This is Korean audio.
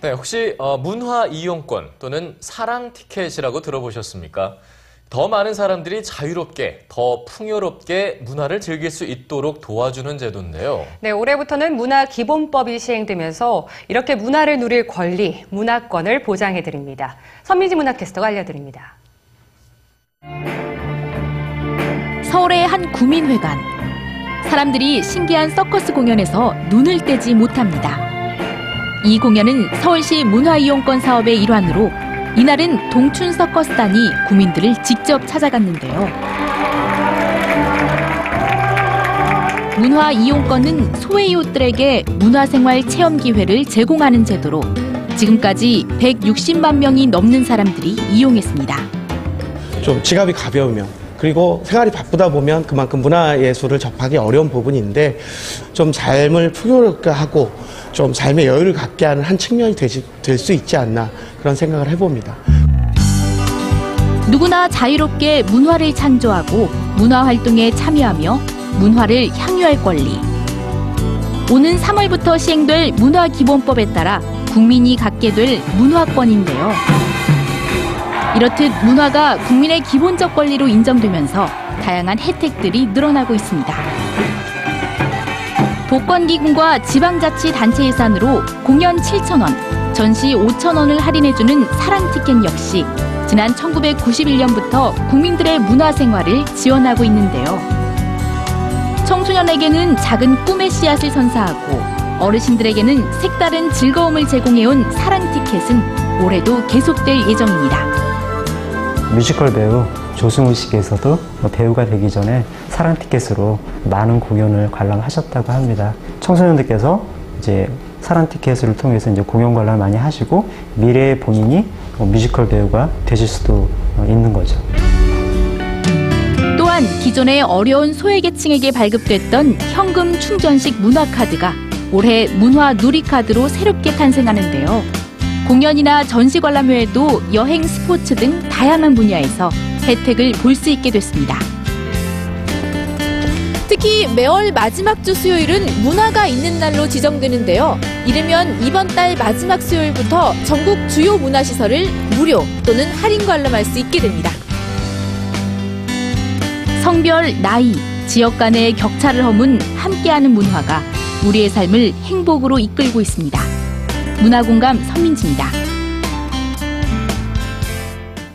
네, 혹시 어, 문화 이용권 또는 사랑 티켓이라고 들어보셨습니까? 더 많은 사람들이 자유롭게, 더 풍요롭게 문화를 즐길 수 있도록 도와주는 제도인데요. 네, 올해부터는 문화 기본법이 시행되면서 이렇게 문화를 누릴 권리, 문화권을 보장해 드립니다. 선민지 문화캐스터가 알려드립니다. 서울의 한 구민회관. 사람들이 신기한 서커스 공연에서 눈을 떼지 못합니다. 이 공연은 서울시 문화이용권 사업의 일환으로 이날은 동춘 서커스단이 구민들을 직접 찾아갔는데요. 문화 이용권은 소외이웃들에게 문화생활 체험 기회를 제공하는 제도로 지금까지 160만 명이 넘는 사람들이 이용했습니다. 좀 지갑이 가벼우면 그리고 생활이 바쁘다 보면 그만큼 문화예술을 접하기 어려운 부분인데 좀 삶을 풍요롭게 하고 좀 삶의 여유를 갖게 하는 한 측면이 될 수 있지 않나 그런 생각을 해봅니다. 누구나 자유롭게 문화를 창조하고 문화 활동에 참여하며 문화를 향유할 권리. 오는 3월부터 시행될 문화기본법에 따라 국민이 갖게 될 문화권인데요. 이렇듯 문화가 국민의 기본적 권리로 인정되면서 다양한 혜택들이 늘어나고 있습니다. 복권기금과 지방자치단체 예산으로 공연 7,000원, 전시 5,000원을 할인해주는 사랑티켓 역시 지난 1991년부터 국민들의 문화생활을 지원하고 있는데요. 청소년에게는 작은 꿈의 씨앗을 선사하고 어르신들에게는 색다른 즐거움을 제공해온 사랑티켓은 올해도 계속될 예정입니다. 뮤지컬 배우 조승우 씨께서도 배우가 되기 전에 사랑 티켓으로 많은 공연을 관람하셨다고 합니다. 청소년들께서 이제 사랑 티켓을 통해서 이제 공연 관람 많이 하시고 미래의 본인이 뮤지컬 배우가 되실 수도 있는 거죠. 또한 기존의 어려운 소외계층에게 발급됐던 현금 충전식 문화카드가 올해 문화 누리카드로 새롭게 탄생하는데요. 공연이나 전시 관람 외에도 여행, 스포츠 등 다양한 분야에서 혜택을 볼 수 있게 됐습니다. 특히 매월 마지막 주 수요일은 문화가 있는 날로 지정되는데요. 이르면 이번 달 마지막 수요일부터 전국 주요 문화시설을 무료 또는 할인 관람할 수 있게 됩니다. 성별, 나이, 지역 간의 격차를 허문 함께하는 문화가 우리의 삶을 행복으로 이끌고 있습니다. 문화공감 선민지입니다.